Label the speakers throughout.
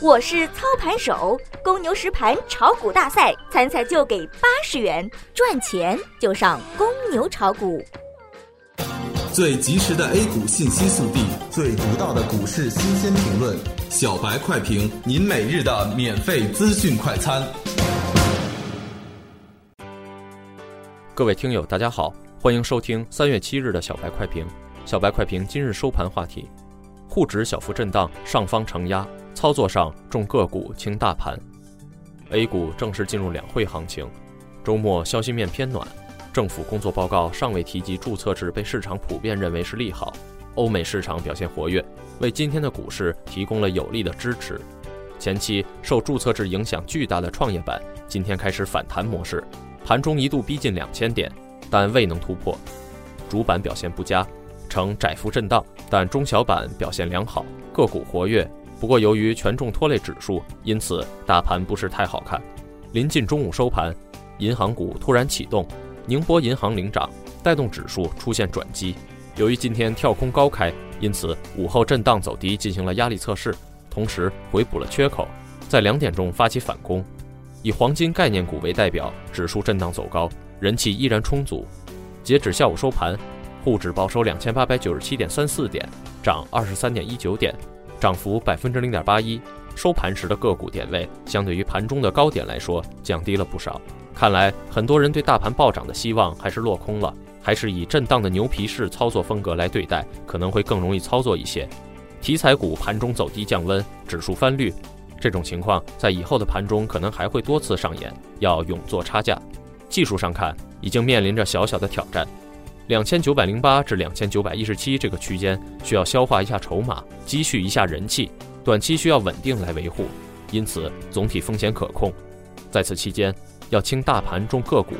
Speaker 1: 我是操盘手，公牛实盘炒股大赛参赛就给八十元，赚钱就上公牛炒股。
Speaker 2: 最及时的 A 股信息速递，
Speaker 3: 最独到的股市新鲜评论，
Speaker 2: 小白快评，您每日的免费资讯快餐。
Speaker 4: 各位听友，大家好，欢迎收听三月七日的小白快评。小白快评今日收盘话题：沪指小幅震荡，上方承压。操作上重个股轻大盘，A 股正式进入两会行情。周末消息面偏暖，政府工作报告尚未提及注册制，被市场普遍认为是利好。欧美市场表现活跃，为今天的股市提供了有力的支持。前期受注册制影响巨大的创业板今天开始反弹模式，盘中一度逼近两千点，但未能突破。主板表现不佳，呈窄幅震荡，但中小板表现良好，个股活跃。不过，由于权重拖累指数，因此大盘不是太好看。临近中午收盘，银行股突然启动，宁波银行领涨，带动指数出现转机。由于今天跳空高开，因此午后震荡走低进行了压力测试，同时回补了缺口，在两点钟发起反攻。以黄金概念股为代表，指数震荡走高，人气依然充足。截止下午收盘，沪指报收两千八百九十七点三四点，涨二十三点一九点。涨幅百分之零点八一，收盘时的个股点位相对于盘中的高点来说降低了不少。看来很多人对大盘暴涨的希望还是落空了，还是以震荡的牛皮式操作风格来对待，可能会更容易操作一些。题材股盘中走低降温，指数翻绿，这种情况在以后的盘中可能还会多次上演，要勇做差价。技术上看，已经面临着小小的挑战。两千九百零八至两千九百一十七这个区间需要消化一下筹码，积蓄一下人气，短期需要稳定来维护，因此总体风险可控。在此期间，要轻大盘重个股。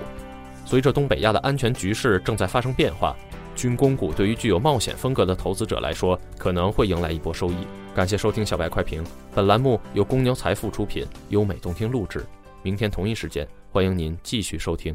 Speaker 4: 随着东北亚的安全局势正在发生变化，军工股对于具有冒险风格的投资者来说可能会迎来一波收益。感谢收听小白快评，本栏目由公牛财富出品，优美动听录制。明天同一时间，欢迎您继续收听。